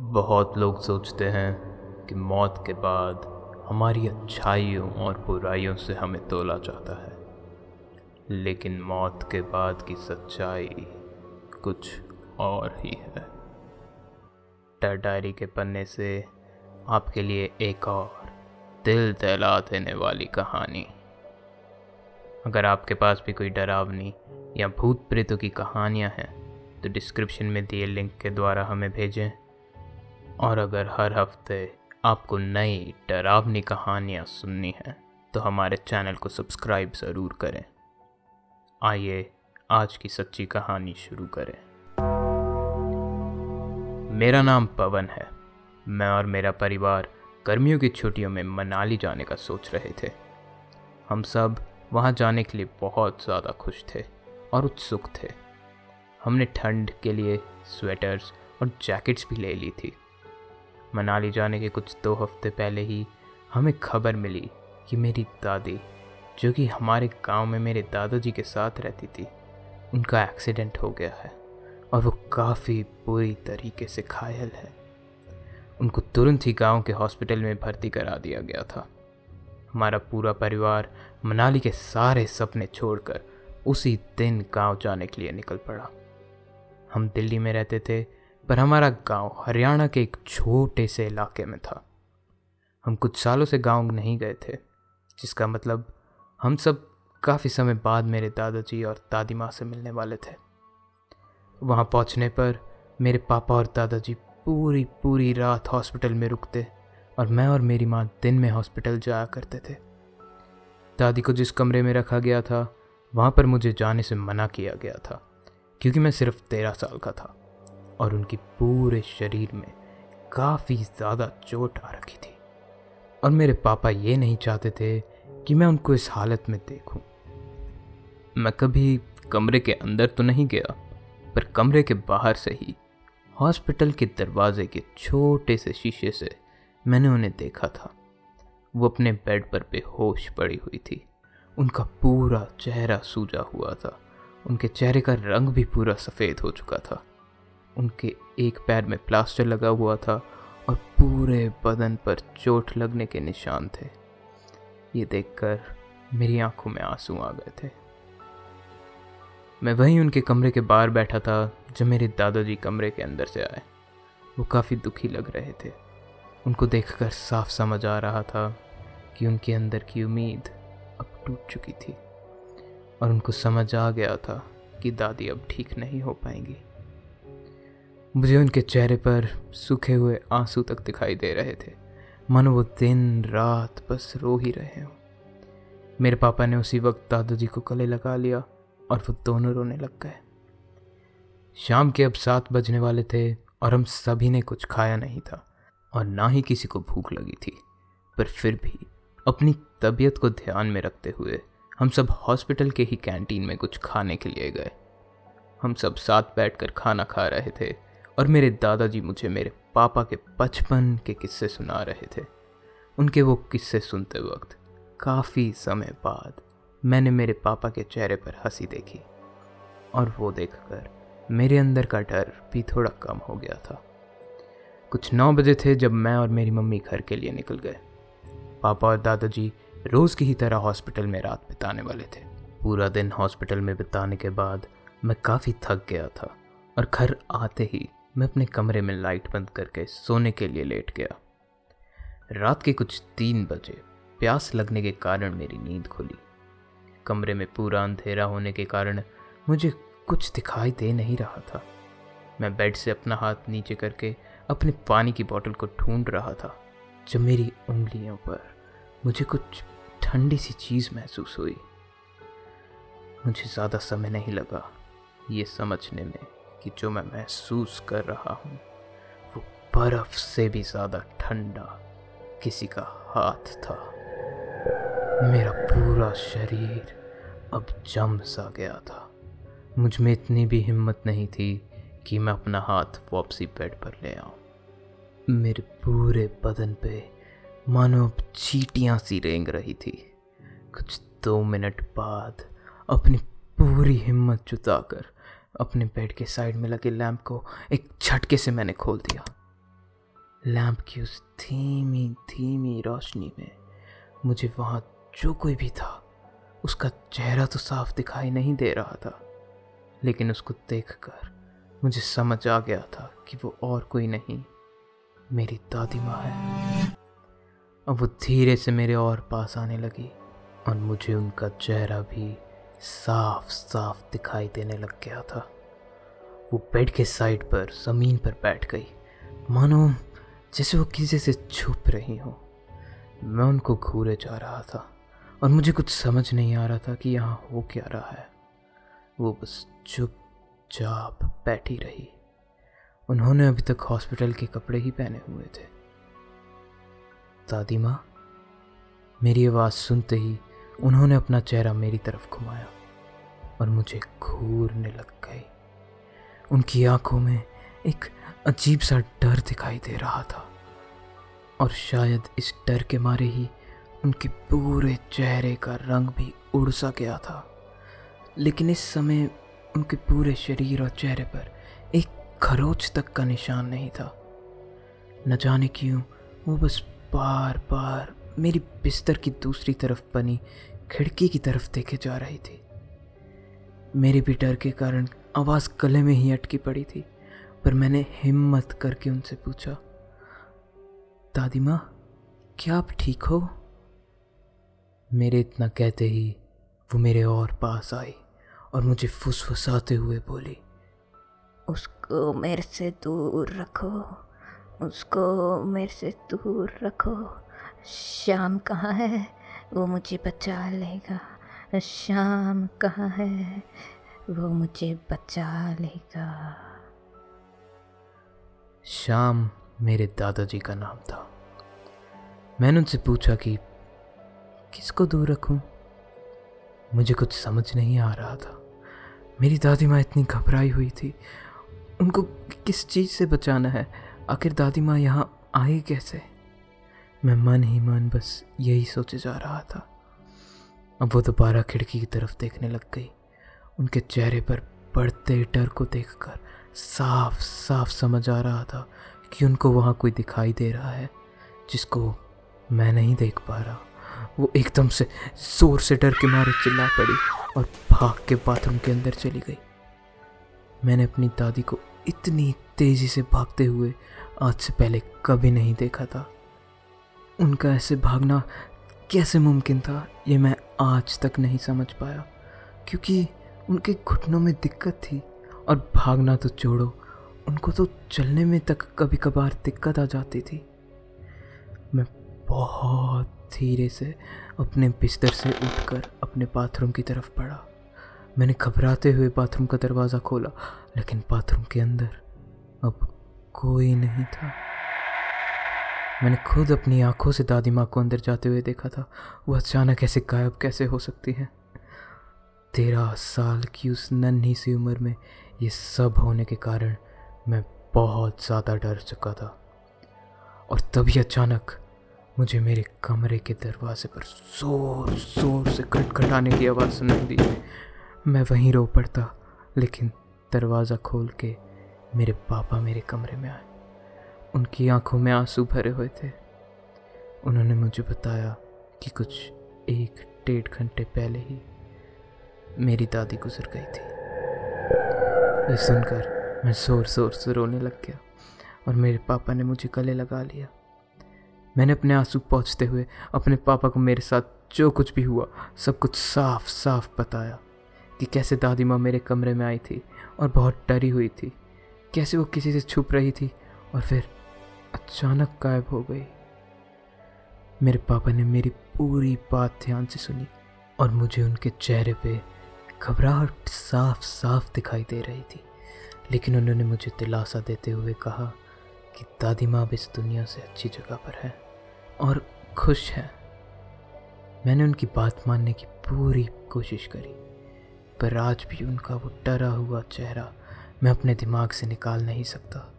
बहुत लोग सोचते हैं कि मौत के बाद हमारी अच्छाइयों और बुराइयों से हमें तोला जाता है। लेकिन मौत के बाद की सच्चाई कुछ और ही है। टर डायरी के पन्ने से आपके लिए एक और दिल दहला देने वाली कहानी। अगर आपके पास भी कोई डरावनी या भूत प्रेतों की कहानियाँ हैं तो डिस्क्रिप्शन में दिए लिंक के द्वारा हमें भेजें। और अगर हर हफ़्ते आपको नई डरावनी कहानियाँ सुननी हैं तो हमारे चैनल को सब्सक्राइब ज़रूर करें। आइए, आज की सच्ची कहानी शुरू करें। मेरा नाम पवन है। मैं और मेरा परिवार गर्मियों की छुट्टियों में मनाली जाने का सोच रहे थे। हम सब वहाँ जाने के लिए बहुत ज़्यादा खुश थे और उत्सुक थे। हमने ठंड के लिए स्वेटर्स और जैकेट्स भी ले ली थी। मनाली जाने के कुछ दो हफ़्ते पहले ही हमें खबर मिली कि मेरी दादी, जो कि हमारे गाँव में मेरे दादाजी के साथ रहती थी, उनका एक्सीडेंट हो गया है और वो काफ़ी बुरी तरीके से घायल है। उनको तुरंत ही गाँव के हॉस्पिटल में भर्ती करा दिया गया था। हमारा पूरा परिवार मनाली के सारे सपने छोड़कर उसी दिन गाँव जाने के लिए निकल पड़ा। हम दिल्ली में रहते थे पर हमारा गाँव हरियाणा के एक छोटे से इलाके में था। हम कुछ सालों से गाँव नहीं गए थे, जिसका मतलब हम सब काफ़ी समय बाद मेरे दादाजी और दादी माँ से मिलने वाले थे। वहाँ पहुँचने पर मेरे पापा और दादाजी पूरी पूरी रात हॉस्पिटल में रुकते और मैं और मेरी माँ दिन में हॉस्पिटल जाया करते थे। दादी को जिस कमरे में रखा गया था, वहाँ पर मुझे जाने से मना किया गया था, क्योंकि मैं सिर्फ़ तेरह साल का था। और उनकी पूरे शरीर में काफ़ी ज़्यादा चोट आ रखी थी। और मेरे पापा ये नहीं चाहते थे कि मैं उनको इस हालत में देखूँ। मैं कभी कमरे के अंदर तो नहीं गया, पर कमरे के बाहर से ही हॉस्पिटल के दरवाजे के छोटे से शीशे से मैंने उन्हें देखा था। वो अपने बेड पर बेहोश पड़ी हुई थी। उनका पूरा चेहरा सूजा हुआ था। उनके चेहरे का रंग भी पूरा सफ़ेद हो चुका था। उनके एक पैर में प्लास्टर लगा हुआ था और पूरे बदन पर चोट लगने के निशान थे। ये देखकर मेरी आँखों में आँसू आ गए थे। मैं वहीं उनके कमरे के बाहर बैठा था, जब मेरे दादाजी कमरे के अंदर से आए। वो काफ़ी दुखी लग रहे थे। उनको देखकर साफ़ समझ आ रहा था कि उनके अंदर की उम्मीद अब टूट चुकी थी और उनको समझ आ गया था कि दादी अब ठीक नहीं हो पाएँगी। मुझे उनके चेहरे पर सूखे हुए आँसू तक दिखाई दे रहे थे। मानो, वो दिन रात बस रो ही रहे हो। मेरे पापा ने उसी वक्त दादाजी को गले लगा लिया और वो दोनों रोने लग गए। शाम के अब सात बजने वाले थे और हम सभी ने कुछ खाया नहीं था और ना ही किसी को भूख लगी थी। पर फिर भी अपनी तबीयत को ध्यान में रखते हुए हम सब हॉस्पिटल के ही कैंटीन में कुछ खाने के लिए गए। हम सब साथ बैठकर खाना खा रहे थे और मेरे दादाजी मुझे मेरे पापा के बचपन के किस्से सुना रहे थे। उनके वो किस्से सुनते वक्त काफ़ी समय बाद मैंने मेरे पापा के चेहरे पर हँसी देखी और वो देखकर मेरे अंदर का डर भी थोड़ा कम हो गया था। कुछ नौ बजे थे जब मैं और मेरी मम्मी घर के लिए निकल गए। पापा और दादाजी रोज़ की ही तरह हॉस्पिटल में रात बिताने वाले थे। पूरा दिन हॉस्पिटल में बिताने के बाद मैं काफ़ी थक गया था और घर आते ही मैं अपने कमरे में लाइट बंद करके सोने के लिए लेट गया। रात के कुछ तीन बजे प्यास लगने के कारण मेरी नींद खुली। कमरे में पूरा अंधेरा होने के कारण मुझे कुछ दिखाई दे नहीं रहा था। मैं बेड से अपना हाथ नीचे करके अपने पानी की बोतल को ढूंढ रहा था, जब मेरी उंगलियों पर मुझे कुछ ठंडी सी चीज़ महसूस हुई। मुझे ज़्यादा समय नहीं लगा, ये समझने में कि जो मैं महसूस कर रहा हूँ, वो बर्फ़ से भी ज़्यादा ठंडा किसी का हाथ था। मेरा पूरा शरीर अब जम सा गया था। मुझमें इतनी भी हिम्मत नहीं थी कि मैं अपना हाथ वापसी बेड पर ले आऊँ। मेरे पूरे बदन पे मानो अब चीटियाँ सी रेंग रही थी। कुछ दो मिनट बाद अपनी पूरी हिम्मत जुटाकर अपने बेड के साइड में लगे लैंप को एक झटके से मैंने खोल दिया। लैंप की उस धीमी धीमी रोशनी में मुझे वहाँ जो कोई भी था, उसका चेहरा तो साफ़ दिखाई नहीं दे रहा था, लेकिन उसको देखकर मुझे समझ आ गया था कि वो और कोई नहीं, मेरी दादी माँ है। अब वो धीरे से मेरे और पास आने लगी और मुझे उनका चेहरा भी साफ़ साफ़ दिखाई देने लग गया था। वो बेड के साइड पर, ज़मीन पर बैठ गई। मानो जैसे वो किसी से छुप रही हो। मैं उनको घूरे जा रहा था और मुझे कुछ समझ नहीं आ रहा था कि यहाँ हो क्या रहा है। वो बस चुपचाप बैठी रही। उन्होंने अभी तक हॉस्पिटल के कपड़े ही पहने हुए थे। दादी माँ, मेरी आवाज़ सुनते ही उन्होंने अपना चेहरा मेरी तरफ़ घुमाया और मुझे घूरने लग गई उनकी आँखों में एक अजीब सा डर दिखाई दे रहा था और शायद इस डर के मारे ही उनके पूरे चेहरे का रंग भी उड़ सा गया था। लेकिन इस समय उनके पूरे शरीर और चेहरे पर एक खरोच तक का निशान नहीं था। न जाने क्यों वो बस बार बार मेरी बिस्तर की दूसरी तरफ़ बनी खिड़की की तरफ़ देखे जा रही थी। मेरे भी डर के कारण आवाज़ गले में ही अटकी पड़ी थी, पर मैंने हिम्मत करके उनसे पूछा, दादी माँ, क्या आप ठीक हो? मेरे इतना कहते ही वो मेरे और पास आई और मुझे फुसफुसाते हुए बोली, उसको मेरे से दूर रखो, उसको मेरे से दूर रखो। शाम कहाँ है? वो मुझे बचा लेगा। शाम कहाँ है? वो मुझे बचा लेगा। शाम मेरे दादाजी का नाम था। मैंने उनसे पूछा कि, किसको दूर रखूँ? मुझे कुछ समझ नहीं आ रहा था। मेरी दादी माँ इतनी घबराई हुई थी। उनको किस चीज़ से बचाना है? आखिर दादी माँ यहाँ आई कैसे? मैं मन ही मन बस यही सोचे जा रहा था। अब वो दोबारा खिड़की की तरफ़ देखने लग गई। उनके चेहरे पर बढ़ते डर को देखकर साफ़ साफ़ समझ आ रहा था कि उनको वहाँ कोई दिखाई दे रहा है, जिसको मैं नहीं देख पा रहा। वो एकदम से ज़ोर से डर के मारे चिल्ला पड़ी और भाग के बाथरूम के अंदर चली गई। मैंने अपनी दादी को इतनी तेज़ी से भागते हुए आज से पहले कभी नहीं देखा था। उनका ऐसे भागना कैसे मुमकिन था, ये मैं आज तक नहीं समझ पाया। क्योंकि उनके घुटनों में दिक्कत थी और भागना तो छोड़ो, उनको तो चलने में तक कभी कभार दिक्कत आ जाती थी। मैं बहुत धीरे से अपने बिस्तर से उठकर अपने बाथरूम की तरफ़ बढ़ा। मैंने घबराते हुए बाथरूम का दरवाज़ा खोला, लेकिन बाथरूम के अंदर अब कोई नहीं था। मैंने खुद अपनी आँखों से दादी माँ को अंदर जाते हुए देखा था। वो अचानक ऐसे गायब कैसे हो सकती है? तेरह साल की उस नन्ही सी उम्र में ये सब होने के कारण मैं बहुत ज़्यादा डर चुका था। और तभी अचानक मुझे मेरे कमरे के दरवाजे पर ज़ोर ज़ोर से खटखटाने की आवाज़ सुनाई दी। मैं वहीं रो पड़ता, लेकिन दरवाज़ा खोल के मेरे पापा मेरे कमरे में आए। उनकी आँखों में आँसू भरे हुए थे। उन्होंने मुझे बताया कि कुछ एक डेढ़ घंटे पहले ही मेरी दादी गुजर गई थी। ये सुनकर मैं ज़ोर ज़ोर से रोने लग गया और मेरे पापा ने मुझे गले लगा लिया। मैंने अपने आँसू पहुँचते हुए अपने पापा को मेरे साथ जो कुछ भी हुआ, सब कुछ साफ़ साफ़ बताया कि कैसे दादी माँ मेरे कमरे में आई थी और बहुत डरी हुई थी। कैसे वो किसी से छुप रही थी और फिर अचानक गायब हो गई। मेरे पापा ने मेरी पूरी बात ध्यान से सुनी और मुझे उनके चेहरे पे घबराहट साफ़ साफ़ दिखाई दे रही थी। लेकिन उन्होंने मुझे दिलासा देते हुए कहा कि दादी माँ भी इस दुनिया से अच्छी जगह पर है और खुश है। मैंने उनकी बात मानने की पूरी कोशिश करी, पर आज भी उनका वो डरा हुआ चेहरा मैं अपने दिमाग से निकाल नहीं सकता।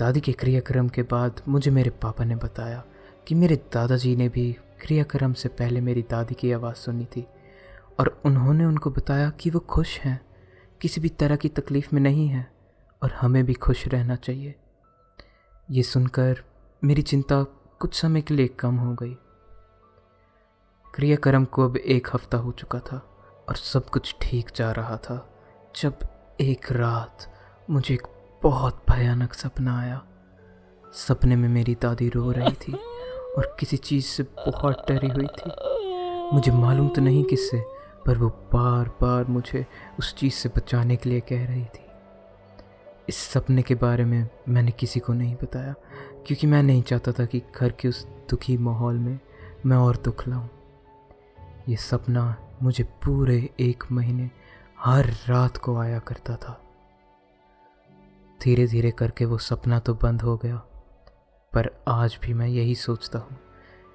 दादी के क्रियाक्रम के बाद मुझे मेरे पापा ने बताया कि मेरे दादाजी ने भी क्रियाक्रम से पहले मेरी दादी की आवाज़ सुनी थी और उन्होंने उनको बताया कि वो खुश हैं, किसी भी तरह की तकलीफ़ में नहीं है और हमें भी खुश रहना चाहिए। ये सुनकर मेरी चिंता कुछ समय के लिए कम हो गई। क्रियाक्रम को अब एक हफ़्ता हो चुका था और सब कुछ ठीक जा रहा था, जब एक रात मुझे एक बहुत भयानक सपना आया। सपने में मेरी दादी रो रही थी और किसी चीज़ से बहुत डरी हुई थी। मुझे मालूम तो नहीं किससे, पर वो बार बार मुझे उस चीज़ से बचाने के लिए कह रही थी। इस सपने के बारे में मैंने किसी को नहीं बताया, क्योंकि मैं नहीं चाहता था कि घर के उस दुखी माहौल में मैं और दुख लाऊं। ये सपना मुझे पूरे एक महीने हर रात को आया करता था। धीरे धीरे करके वो सपना तो बंद हो गया। पर आज भी मैं यही सोचता हूँ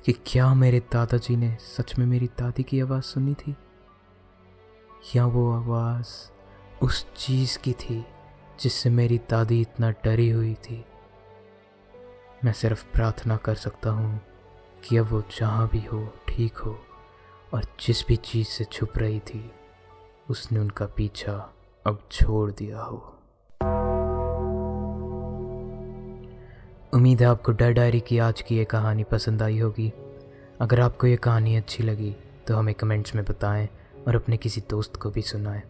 कि क्या मेरे दादाजी ने सच में मेरी दादी की आवाज़ सुनी थी? या वो आवाज़ उस चीज़ की थी जिससे मेरी दादी इतना डरी हुई थी? मैं सिर्फ़ प्रार्थना कर सकता हूँ कि अब वो जहाँ भी हो, ठीक हो और जिस भी चीज़ से छुप रही थी, उसने उनका पीछा अब छोड़ दिया हो। उम्मीद है आपको डर डायरी की आज की ये कहानी पसंद आई होगी। अगर आपको ये कहानी अच्छी लगी तो हमें कमेंट्स में बताएँ और अपने किसी दोस्त को भी सुनाएँ।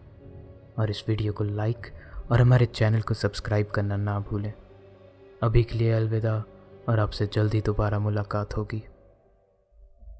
और इस वीडियो को लाइक और हमारे चैनल को सब्सक्राइब करना ना भूलें। अभी के लिए अलविदा, और आपसे जल्दी दोबारा मुलाकात होगी।